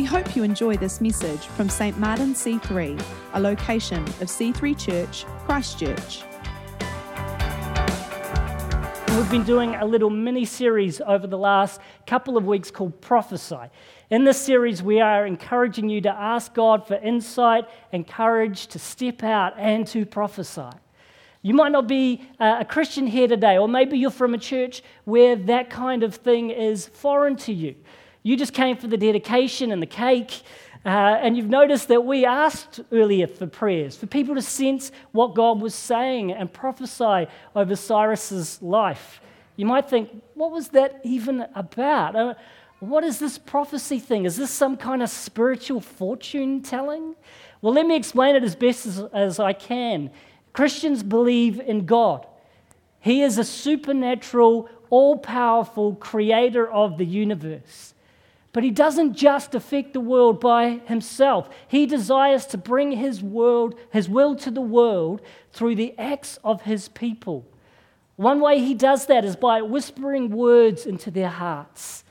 We hope you enjoy this message from St. Martin C3, a location of C3 Church, Christchurch. We've been doing a little mini series over the last couple of weeks called Prophesy. In this series, we are encouraging you to ask God for insight and courage to step out and to prophesy. You might not be uh, a Christian here today, or maybe you're from a church where that kind of thing is foreign to you. You just came for the dedication and the cake, uh, and you've noticed that we asked earlier for prayers, for people to sense what God was saying and prophesy over Cyrus's life. You might think, what was that even about? Uh, what is this prophecy thing? Is this some kind of spiritual fortune telling? Well, let me explain it as best as, as I can. Christians believe in God. He is a supernatural, all powerful creator of the universe. But he doesn't just affect the world by himself. He desires to bring his world, his will to the world through the acts of his people. One way he does that is by whispering words into their hearts.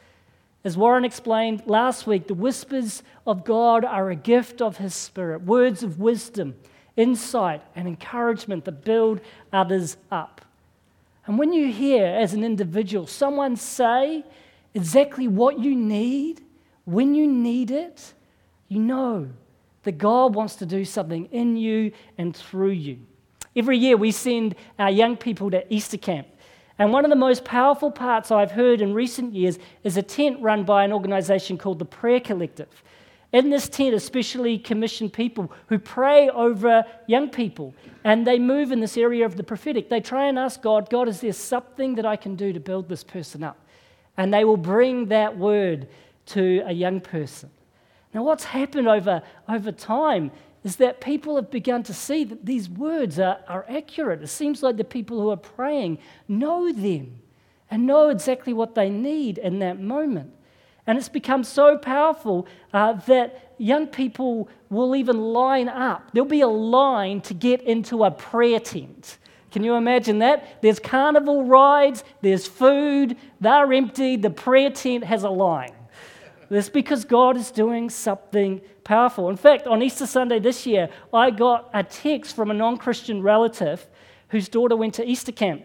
As Warren explained last week, the whispers of God are a gift of his spirit, words of wisdom insight and encouragement that build others up. And when you hear, as an individual, someone say exactly what you need, when you need it, you know that God wants to do something in you and through you. Every year, we send our young people to Easter camp. And one of the most powerful parts I've heard in recent years is a tent run by an organization called the Prayer Collective. In this tent, especially commissioned people who pray over young people and they move in this area of the prophetic. They try and ask God, God, is there something that I can do to build this person up? And they will bring that word to a young person. Now, what's happened over, over time is that people have begun to see that these words are, are accurate. It seems like the people who are praying know them and know exactly what they need in that moment. And it's become so powerful uh, that young people will even line up. There'll be a line to get into a prayer tent. Can you imagine that? There's carnival rides, there's food, they're empty, the prayer tent has a line. That's because God is doing something powerful. In fact, on Easter Sunday this year, I got a text from a non Christian relative whose daughter went to Easter camp.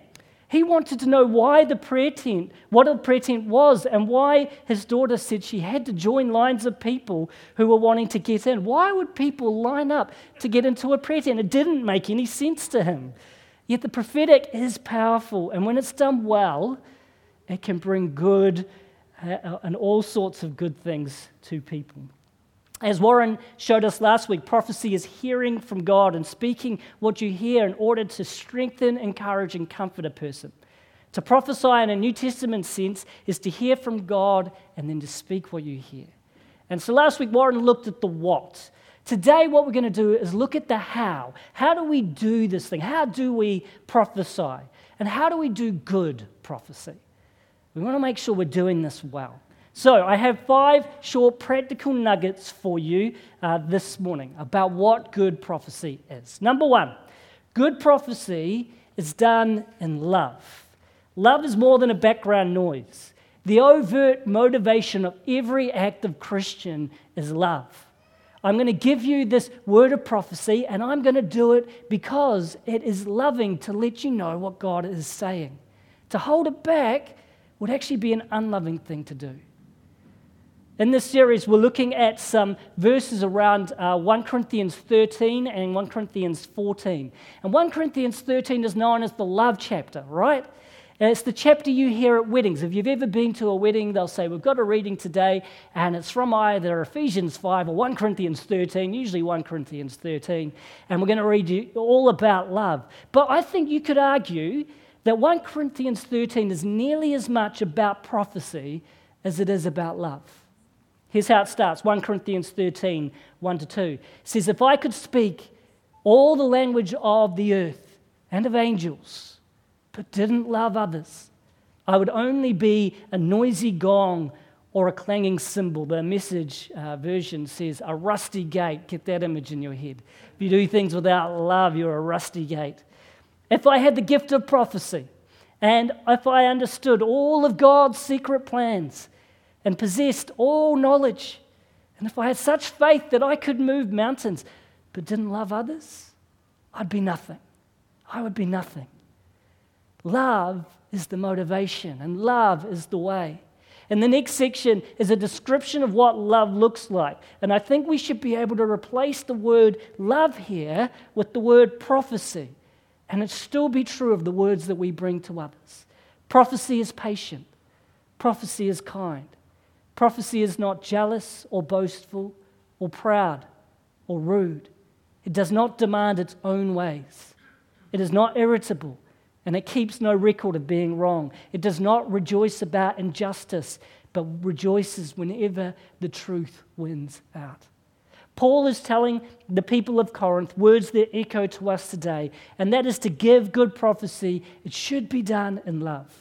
He wanted to know why the prayer tent, what a prayer tent was, and why his daughter said she had to join lines of people who were wanting to get in. Why would people line up to get into a prayer tent? It didn't make any sense to him. Yet the prophetic is powerful, and when it's done well, it can bring good uh, and all sorts of good things to people. As Warren showed us last week, prophecy is hearing from God and speaking what you hear in order to strengthen, encourage, and comfort a person. To prophesy in a New Testament sense is to hear from God and then to speak what you hear. And so last week, Warren looked at the what. Today, what we're going to do is look at the how. How do we do this thing? How do we prophesy? And how do we do good prophecy? We want to make sure we're doing this well. So, I have five short practical nuggets for you uh, this morning about what good prophecy is. Number one, good prophecy is done in love. Love is more than a background noise. The overt motivation of every act of Christian is love. I'm going to give you this word of prophecy, and I'm going to do it because it is loving to let you know what God is saying. To hold it back would actually be an unloving thing to do. In this series, we're looking at some verses around uh, 1 Corinthians 13 and 1 Corinthians 14. And 1 Corinthians 13 is known as the love chapter, right? And it's the chapter you hear at weddings. If you've ever been to a wedding, they'll say, We've got a reading today, and it's from either Ephesians 5 or 1 Corinthians 13, usually 1 Corinthians 13. And we're going to read you all about love. But I think you could argue that 1 Corinthians 13 is nearly as much about prophecy as it is about love. Here's how it starts 1 Corinthians 13, 1 to 2. It says, If I could speak all the language of the earth and of angels, but didn't love others, I would only be a noisy gong or a clanging cymbal. The message uh, version says a rusty gate. Get that image in your head. If you do things without love, you're a rusty gate. If I had the gift of prophecy, and if I understood all of God's secret plans, and possessed all knowledge. And if I had such faith that I could move mountains but didn't love others, I'd be nothing. I would be nothing. Love is the motivation, and love is the way. And the next section is a description of what love looks like. And I think we should be able to replace the word love here with the word prophecy. And it still be true of the words that we bring to others. Prophecy is patient, prophecy is kind. Prophecy is not jealous or boastful or proud or rude. It does not demand its own ways. It is not irritable and it keeps no record of being wrong. It does not rejoice about injustice, but rejoices whenever the truth wins out. Paul is telling the people of Corinth words that echo to us today, and that is to give good prophecy, it should be done in love.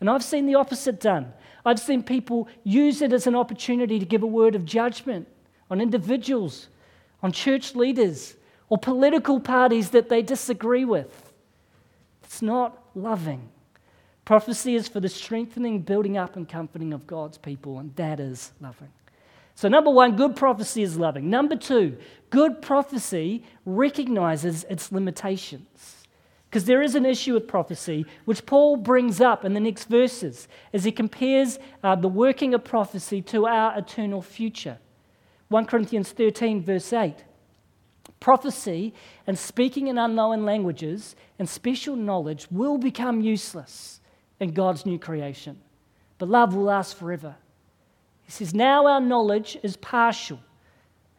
And I've seen the opposite done. I've seen people use it as an opportunity to give a word of judgment on individuals, on church leaders, or political parties that they disagree with. It's not loving. Prophecy is for the strengthening, building up, and comforting of God's people, and that is loving. So, number one, good prophecy is loving. Number two, good prophecy recognizes its limitations. Because there is an issue with prophecy, which Paul brings up in the next verses as he compares uh, the working of prophecy to our eternal future. 1 Corinthians 13, verse 8 prophecy and speaking in unknown languages and special knowledge will become useless in God's new creation. But love will last forever. He says, Now our knowledge is partial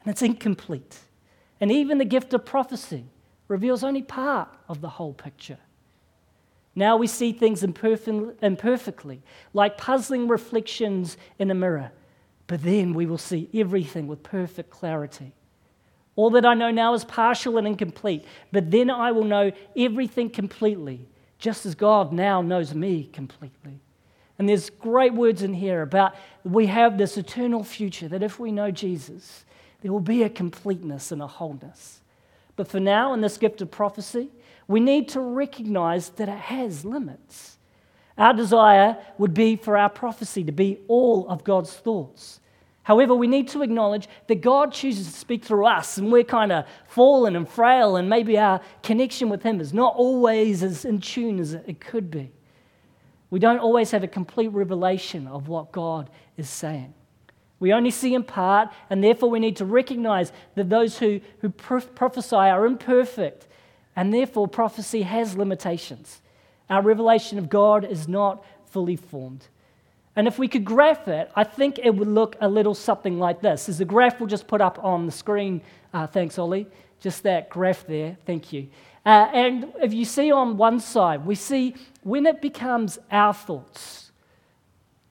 and it's incomplete. And even the gift of prophecy reveals only part of the whole picture. Now we see things imperfectly, like puzzling reflections in a mirror, but then we will see everything with perfect clarity. All that I know now is partial and incomplete, but then I will know everything completely, just as God now knows me completely. And there's great words in here about we have this eternal future that if we know Jesus, there will be a completeness and a wholeness. But for now, in this gift of prophecy, we need to recognize that it has limits. Our desire would be for our prophecy to be all of God's thoughts. However, we need to acknowledge that God chooses to speak through us, and we're kind of fallen and frail, and maybe our connection with Him is not always as in tune as it could be. We don't always have a complete revelation of what God is saying. We only see in part, and therefore we need to recognize that those who, who prophesy are imperfect, and therefore prophecy has limitations. Our revelation of God is not fully formed. And if we could graph it, I think it would look a little something like this. There's a graph we'll just put up on the screen. Uh, thanks, Ollie. Just that graph there. Thank you. Uh, and if you see on one side, we see when it becomes our thoughts,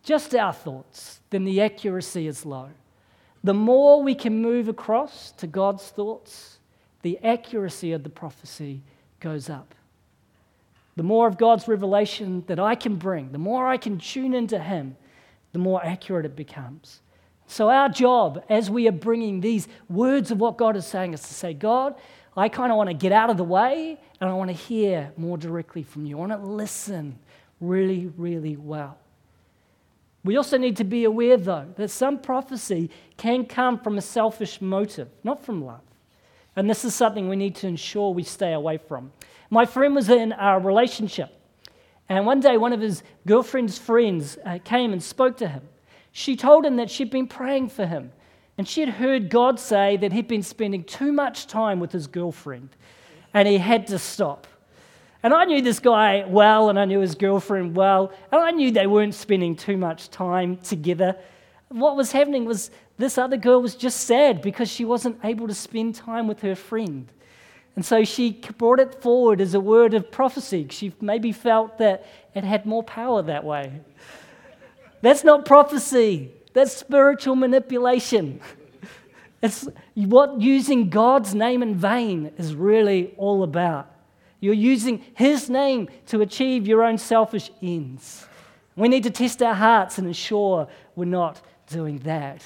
just our thoughts, then the accuracy is low. The more we can move across to God's thoughts, the accuracy of the prophecy goes up the more of God's revelation that I can bring, the more I can tune into Him, the more accurate it becomes. So, our job as we are bringing these words of what God is saying is to say, God, I kind of want to get out of the way and I want to hear more directly from you. I want to listen really, really well. We also need to be aware, though, that some prophecy can come from a selfish motive, not from love. And this is something we need to ensure we stay away from. My friend was in a relationship, and one day one of his girlfriend's friends uh, came and spoke to him. She told him that she'd been praying for him, and she had heard God say that he'd been spending too much time with his girlfriend, and he had to stop. And I knew this guy well, and I knew his girlfriend well, and I knew they weren't spending too much time together. What was happening was this other girl was just sad because she wasn't able to spend time with her friend. And so she brought it forward as a word of prophecy. She maybe felt that it had more power that way. That's not prophecy, that's spiritual manipulation. It's what using God's name in vain is really all about. You're using His name to achieve your own selfish ends. We need to test our hearts and ensure we're not doing that.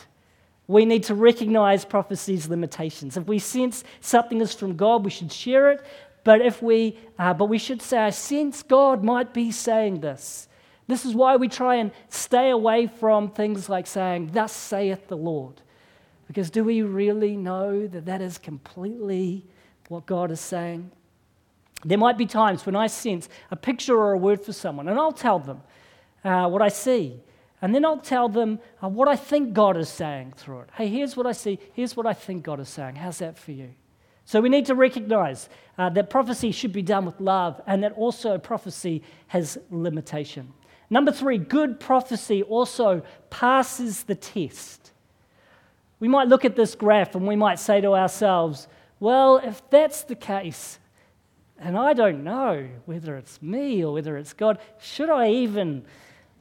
We need to recognize prophecy's limitations. If we sense something is from God, we should share it. But if we, uh, but we should say, I sense God might be saying this. This is why we try and stay away from things like saying, Thus saith the Lord. Because do we really know that that is completely what God is saying? There might be times when I sense a picture or a word for someone, and I'll tell them uh, what I see. And then I'll tell them uh, what I think God is saying through it. Hey, here's what I see. Here's what I think God is saying. How's that for you? So we need to recognize uh, that prophecy should be done with love and that also prophecy has limitation. Number three, good prophecy also passes the test. We might look at this graph and we might say to ourselves, well, if that's the case, and I don't know whether it's me or whether it's God, should I even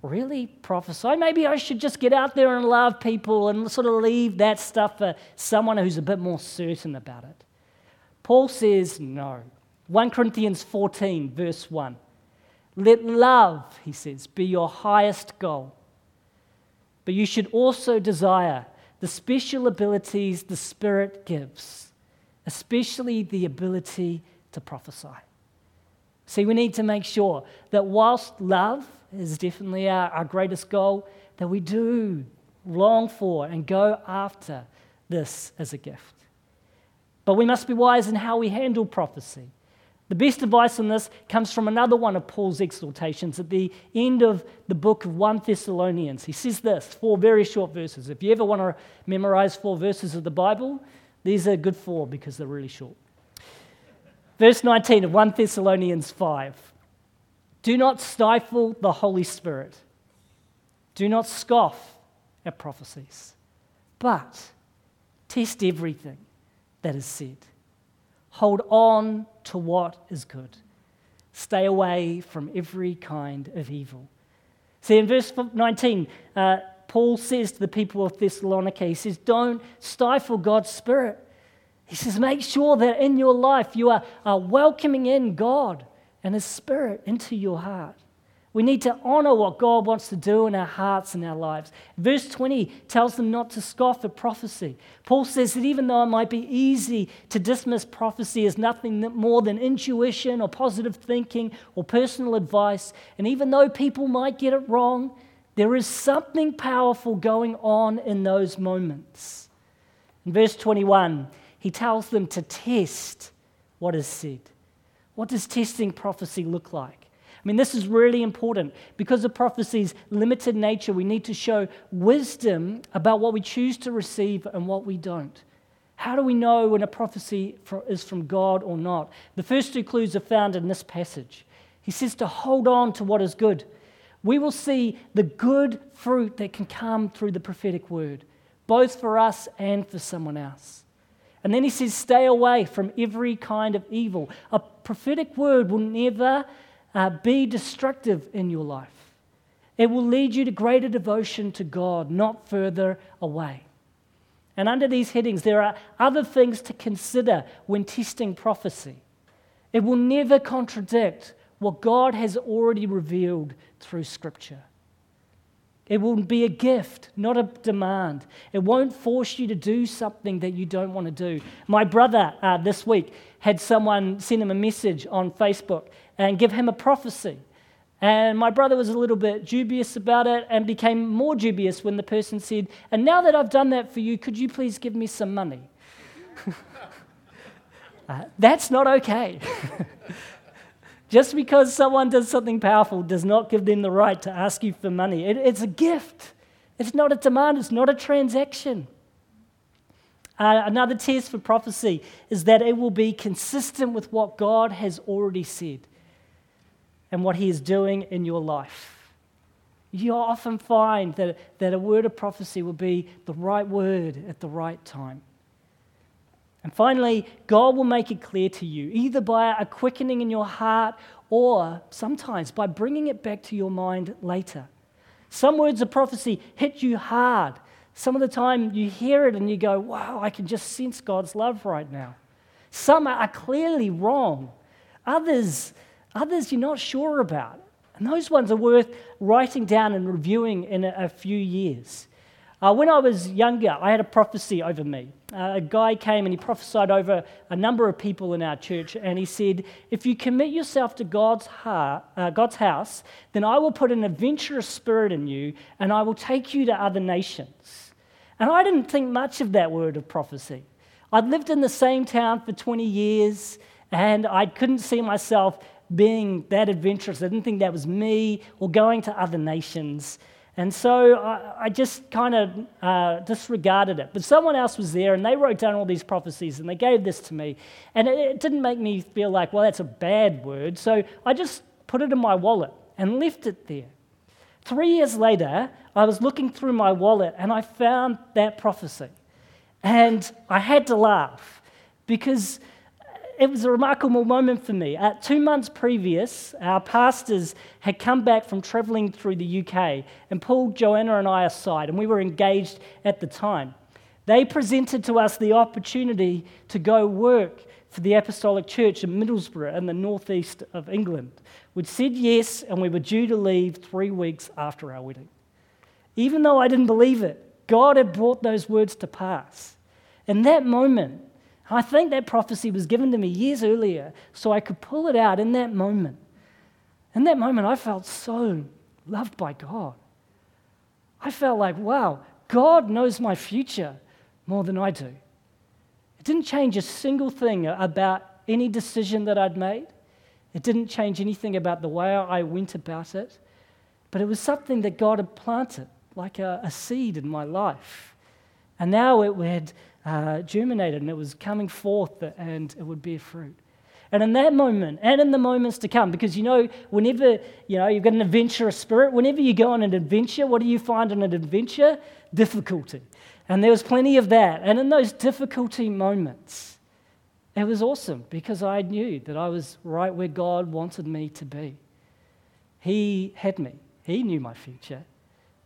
really prophesy? Maybe I should just get out there and love people and sort of leave that stuff for someone who's a bit more certain about it. Paul says no. 1 Corinthians 14, verse 1. Let love, he says, be your highest goal. But you should also desire the special abilities the Spirit gives, especially the ability to prophesy. See, we need to make sure that whilst love is definitely our, our greatest goal, that we do long for and go after this as a gift. But we must be wise in how we handle prophecy. The best advice on this comes from another one of Paul's exhortations at the end of the book of 1 Thessalonians. He says this, four very short verses. If you ever want to memorize four verses of the Bible, these are good four because they're really short. Verse 19 of 1 Thessalonians 5 Do not stifle the Holy Spirit, do not scoff at prophecies, but test everything that is said. Hold on to what is good. Stay away from every kind of evil. See, in verse 19, uh, Paul says to the people of Thessalonica, he says, Don't stifle God's Spirit. He says, Make sure that in your life you are, are welcoming in God and His Spirit into your heart. We need to honor what God wants to do in our hearts and our lives. Verse 20 tells them not to scoff at prophecy. Paul says that even though it might be easy to dismiss prophecy as nothing more than intuition or positive thinking or personal advice, and even though people might get it wrong, there is something powerful going on in those moments. In verse 21, he tells them to test what is said. What does testing prophecy look like? I mean, this is really important. Because of prophecy's limited nature, we need to show wisdom about what we choose to receive and what we don't. How do we know when a prophecy is from God or not? The first two clues are found in this passage. He says to hold on to what is good. We will see the good fruit that can come through the prophetic word, both for us and for someone else. And then he says, stay away from every kind of evil. A prophetic word will never uh, be destructive in your life. It will lead you to greater devotion to God, not further away. And under these headings, there are other things to consider when testing prophecy. It will never contradict what God has already revealed through Scripture. It will be a gift, not a demand. It won't force you to do something that you don't want to do. My brother uh, this week had someone send him a message on Facebook and give him a prophecy. And my brother was a little bit dubious about it and became more dubious when the person said, And now that I've done that for you, could you please give me some money? uh, that's not okay. Just because someone does something powerful does not give them the right to ask you for money. It, it's a gift, it's not a demand, it's not a transaction. Uh, another test for prophecy is that it will be consistent with what God has already said and what He is doing in your life. You often find that, that a word of prophecy will be the right word at the right time. And finally, God will make it clear to you, either by a quickening in your heart or sometimes by bringing it back to your mind later. Some words of prophecy hit you hard. Some of the time you hear it and you go, wow, I can just sense God's love right now. Some are clearly wrong. Others, others you're not sure about. And those ones are worth writing down and reviewing in a, a few years. Uh, when I was younger, I had a prophecy over me. Uh, a guy came and he prophesied over a number of people in our church, and he said, If you commit yourself to God's, heart, uh, God's house, then I will put an adventurous spirit in you, and I will take you to other nations. And I didn't think much of that word of prophecy. I'd lived in the same town for 20 years, and I couldn't see myself being that adventurous. I didn't think that was me or going to other nations. And so I, I just kind of uh, disregarded it. But someone else was there and they wrote down all these prophecies and they gave this to me. And it, it didn't make me feel like, well, that's a bad word. So I just put it in my wallet and left it there. Three years later, I was looking through my wallet and I found that prophecy. And I had to laugh because it was a remarkable moment for me. Uh, two months previous, our pastors had come back from traveling through the UK and pulled Joanna and I aside, and we were engaged at the time. They presented to us the opportunity to go work for the Apostolic Church in Middlesbrough in the northeast of England. We'd said yes, and we were due to leave three weeks after our wedding. Even though I didn't believe it, God had brought those words to pass. In that moment, I think that prophecy was given to me years earlier so I could pull it out in that moment. In that moment, I felt so loved by God. I felt like, wow, God knows my future more than I do. It didn't change a single thing about any decision that I'd made. It didn't change anything about the way I went about it. But it was something that God had planted, like a, a seed in my life. And now it had uh, germinated and it was coming forth and it would bear fruit. And in that moment, and in the moments to come, because you know, whenever you know you've got an adventurous spirit, whenever you go on an adventure, what do you find in an adventure? Difficulty. And there was plenty of that. And in those difficulty moments, it was awesome because I knew that I was right where God wanted me to be. He had me, He knew my future,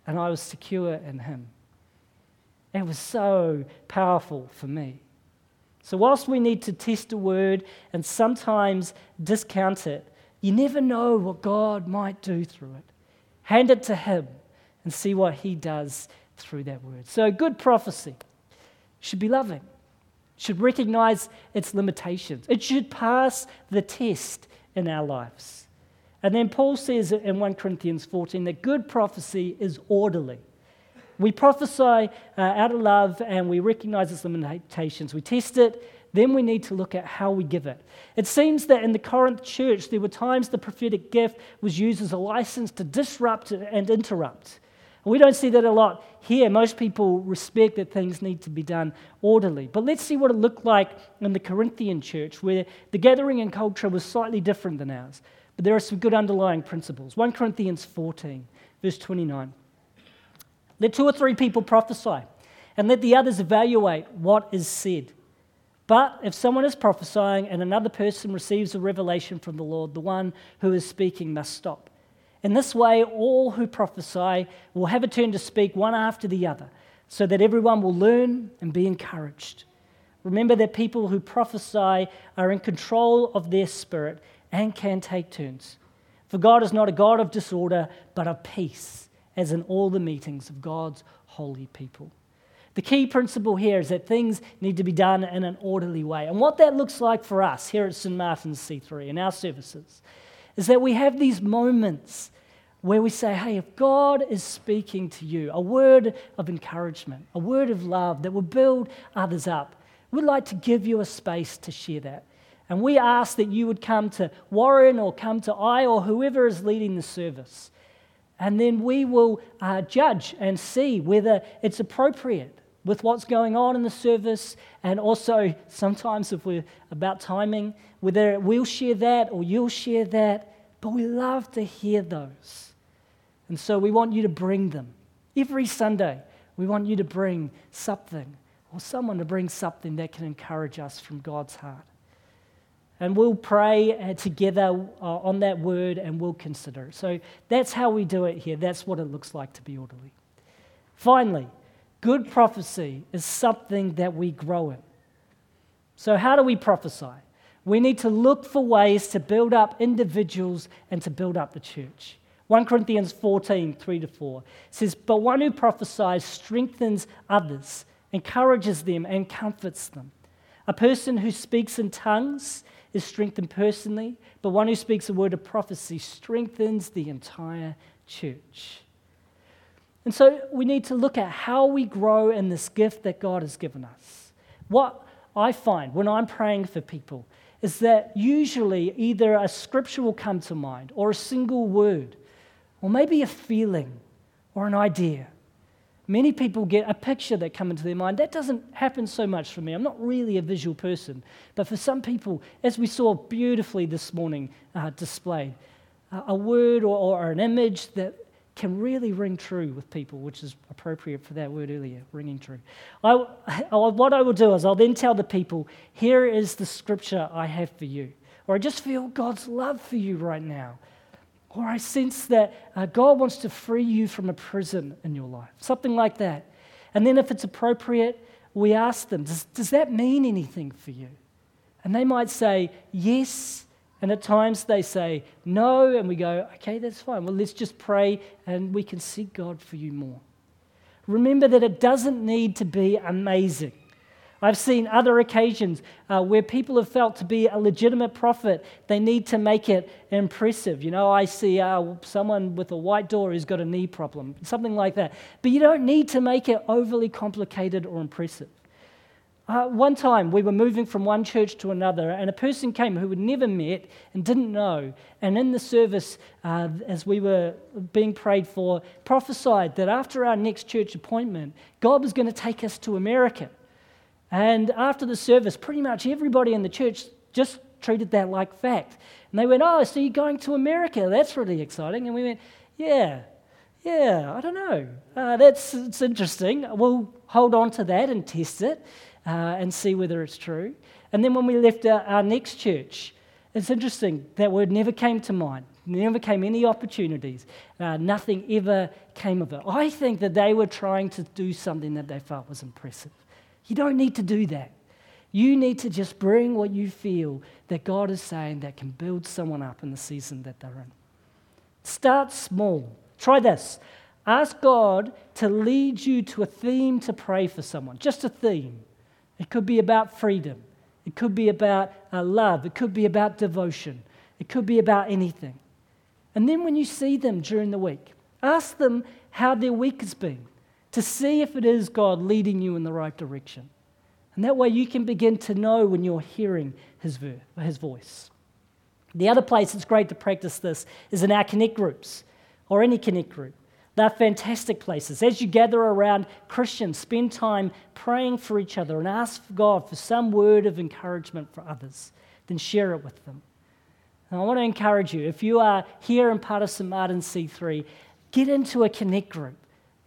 and I was secure in Him. It was so powerful for me. So, whilst we need to test a word and sometimes discount it, you never know what God might do through it. Hand it to Him and see what He does through that word. So, good prophecy should be loving, should recognize its limitations, it should pass the test in our lives. And then Paul says in 1 Corinthians 14 that good prophecy is orderly. We prophesy uh, out of love and we recognize its limitations. We test it, then we need to look at how we give it. It seems that in the Corinth church, there were times the prophetic gift was used as a license to disrupt and interrupt. We don't see that a lot here. Most people respect that things need to be done orderly. But let's see what it looked like in the Corinthian church, where the gathering and culture was slightly different than ours. But there are some good underlying principles. 1 Corinthians 14, verse 29. Let two or three people prophesy, and let the others evaluate what is said. But if someone is prophesying and another person receives a revelation from the Lord, the one who is speaking must stop. In this way, all who prophesy will have a turn to speak one after the other, so that everyone will learn and be encouraged. Remember that people who prophesy are in control of their spirit and can take turns. For God is not a God of disorder, but of peace as in all the meetings of God's holy people. The key principle here is that things need to be done in an orderly way. And what that looks like for us here at St. Martin's C3 in our services is that we have these moments where we say, hey, if God is speaking to you, a word of encouragement, a word of love that will build others up, we'd like to give you a space to share that. And we ask that you would come to Warren or come to I or whoever is leading the service and then we will uh, judge and see whether it's appropriate with what's going on in the service, and also sometimes if we're about timing, whether we'll share that or you'll share that. But we love to hear those. And so we want you to bring them. Every Sunday, we want you to bring something or someone to bring something that can encourage us from God's heart. And we'll pray uh, together uh, on that word and we'll consider it. So that's how we do it here. That's what it looks like to be orderly. Finally, good prophecy is something that we grow in. So, how do we prophesy? We need to look for ways to build up individuals and to build up the church. 1 Corinthians 14, 3 to 4 says, But one who prophesies strengthens others, encourages them, and comforts them. A person who speaks in tongues is strengthened personally, but one who speaks a word of prophecy strengthens the entire church. And so we need to look at how we grow in this gift that God has given us. What I find when I'm praying for people is that usually either a scripture will come to mind, or a single word, or maybe a feeling, or an idea. Many people get a picture that come into their mind. That doesn't happen so much for me. I'm not really a visual person. But for some people, as we saw beautifully this morning uh, displayed, uh, a word or, or an image that can really ring true with people, which is appropriate for that word earlier, ringing true. I, what I will do is I'll then tell the people, here is the scripture I have for you. Or I just feel God's love for you right now. Or I sense that uh, God wants to free you from a prison in your life, something like that. And then, if it's appropriate, we ask them, Does, does that mean anything for you? And they might say, Yes. And at times they say, No. And we go, Okay, that's fine. Well, let's just pray and we can seek God for you more. Remember that it doesn't need to be amazing. I've seen other occasions uh, where people have felt to be a legitimate prophet, they need to make it impressive. You know, I see uh, someone with a white door who's got a knee problem, something like that. But you don't need to make it overly complicated or impressive. Uh, one time we were moving from one church to another, and a person came who had never met and didn't know. And in the service, uh, as we were being prayed for, prophesied that after our next church appointment, God was going to take us to America. And after the service, pretty much everybody in the church just treated that like fact. And they went, Oh, so you're going to America? That's really exciting. And we went, Yeah, yeah, I don't know. Uh, that's it's interesting. We'll hold on to that and test it uh, and see whether it's true. And then when we left our, our next church, it's interesting, that word never came to mind. Never came any opportunities. Uh, nothing ever came of it. I think that they were trying to do something that they felt was impressive. You don't need to do that. You need to just bring what you feel that God is saying that can build someone up in the season that they're in. Start small. Try this. Ask God to lead you to a theme to pray for someone, just a theme. It could be about freedom, it could be about uh, love, it could be about devotion, it could be about anything. And then when you see them during the week, ask them how their week has been to see if it is God leading you in the right direction. And that way you can begin to know when you're hearing his, ver- his voice. The other place it's great to practice this is in our connect groups or any connect group. They're fantastic places. As you gather around Christians, spend time praying for each other and ask God for some word of encouragement for others. Then share it with them. And I want to encourage you if you are here in part of St. Martin C3, get into a connect group.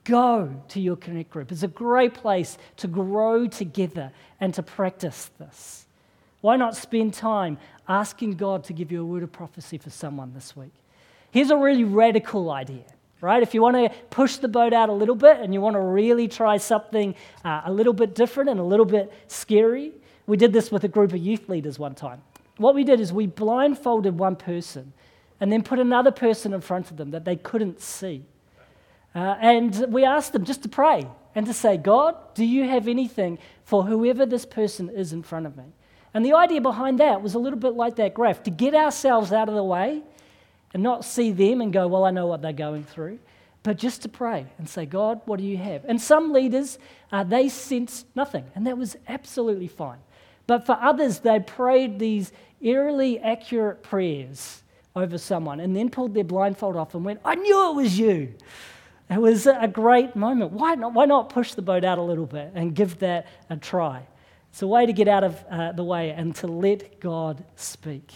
Go to your Connect group. It's a great place to grow together and to practice this. Why not spend time asking God to give you a word of prophecy for someone this week? Here's a really radical idea, right? If you want to push the boat out a little bit and you want to really try something uh, a little bit different and a little bit scary, we did this with a group of youth leaders one time. What we did is we blindfolded one person and then put another person in front of them that they couldn't see. Uh, and we asked them just to pray and to say, God, do you have anything for whoever this person is in front of me? And the idea behind that was a little bit like that graph to get ourselves out of the way and not see them and go, well, I know what they're going through, but just to pray and say, God, what do you have? And some leaders, uh, they sensed nothing, and that was absolutely fine. But for others, they prayed these eerily accurate prayers over someone and then pulled their blindfold off and went, I knew it was you. It was a great moment. Why not, why not push the boat out a little bit and give that a try? It's a way to get out of uh, the way and to let God speak.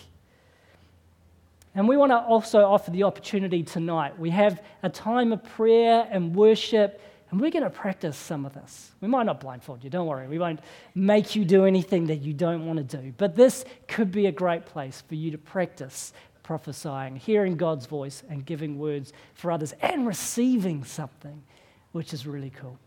And we want to also offer the opportunity tonight. We have a time of prayer and worship, and we're going to practice some of this. We might not blindfold you, don't worry. We won't make you do anything that you don't want to do. But this could be a great place for you to practice prophesying, hearing God's voice, and giving words for others, and receiving something, which is really cool.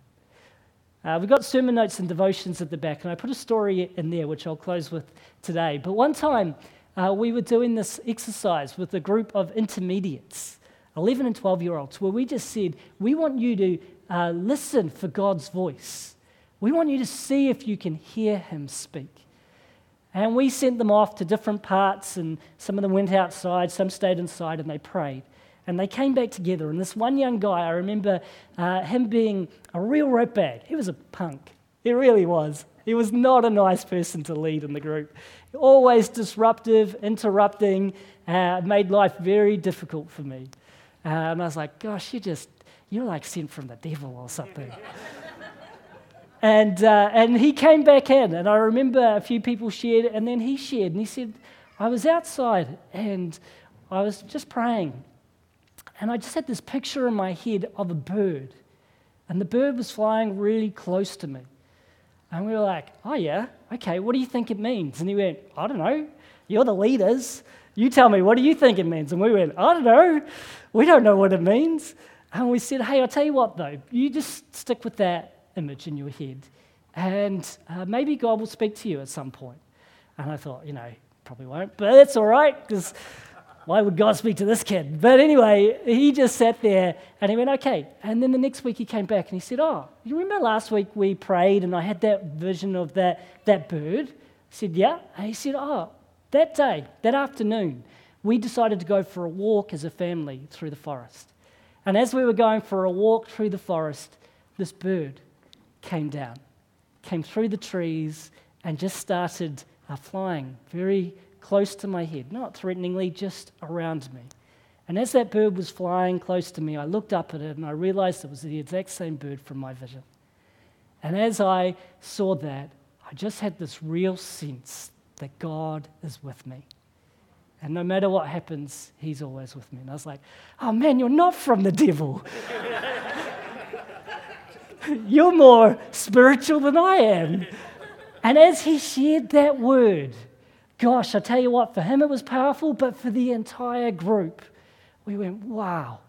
Uh, we've got sermon notes and devotions at the back, and I put a story in there, which I'll close with today. But one time, uh, we were doing this exercise with a group of intermediates, 11 and 12 year olds, where we just said, We want you to uh, listen for God's voice. We want you to see if you can hear him speak. And we sent them off to different parts, and some of them went outside, some stayed inside, and they prayed. And they came back together. And this one young guy, I remember uh, him being a real ratbag. He was a punk. He really was. He was not a nice person to lead in the group. Always disruptive, interrupting, uh, made life very difficult for me. Uh, and I was like, gosh, you're just, you're like sent from the devil or something. and, uh, and he came back in, and I remember a few people shared, and then he shared, and he said, I was outside and I was just praying. And I just had this picture in my head of a bird. And the bird was flying really close to me. And we were like, oh, yeah, okay, what do you think it means? And he went, I don't know. You're the leaders. You tell me, what do you think it means? And we went, I don't know. We don't know what it means. And we said, hey, I'll tell you what, though, you just stick with that image in your head. And uh, maybe God will speak to you at some point. And I thought, you know, probably won't, but it's all right because why would God speak to this kid? But anyway, he just sat there and he went, okay. And then the next week he came back and he said, oh, you remember last week we prayed and I had that vision of that, that bird? I said, yeah. And he said, oh, that day, that afternoon, we decided to go for a walk as a family through the forest. And as we were going for a walk through the forest, this bird came down, came through the trees, and just started are flying very close to my head, not threateningly, just around me. And as that bird was flying close to me, I looked up at it and I realized it was the exact same bird from my vision. And as I saw that, I just had this real sense that God is with me. And no matter what happens, He's always with me. And I was like, oh man, you're not from the devil. you're more spiritual than I am. And as he shared that word, gosh, I tell you what, for him it was powerful, but for the entire group, we went, wow,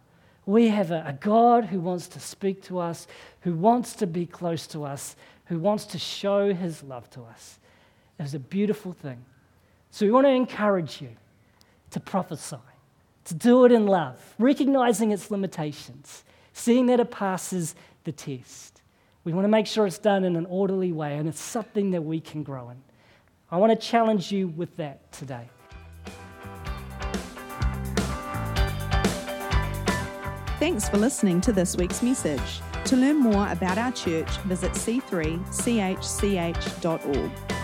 we have a, a, God who wants to speak to us, who wants to be close to us, who wants to show his love to us. It was a beautiful thing. So we want to encourage you to prophesy, to do it in love, recognizing its limitations, seeing that it passes the test. We want to make sure it's done in an orderly way and it's something that we can grow in. I want to challenge you with that today. Thanks for listening to this week's message. To learn more about our church, visit c3chch.org.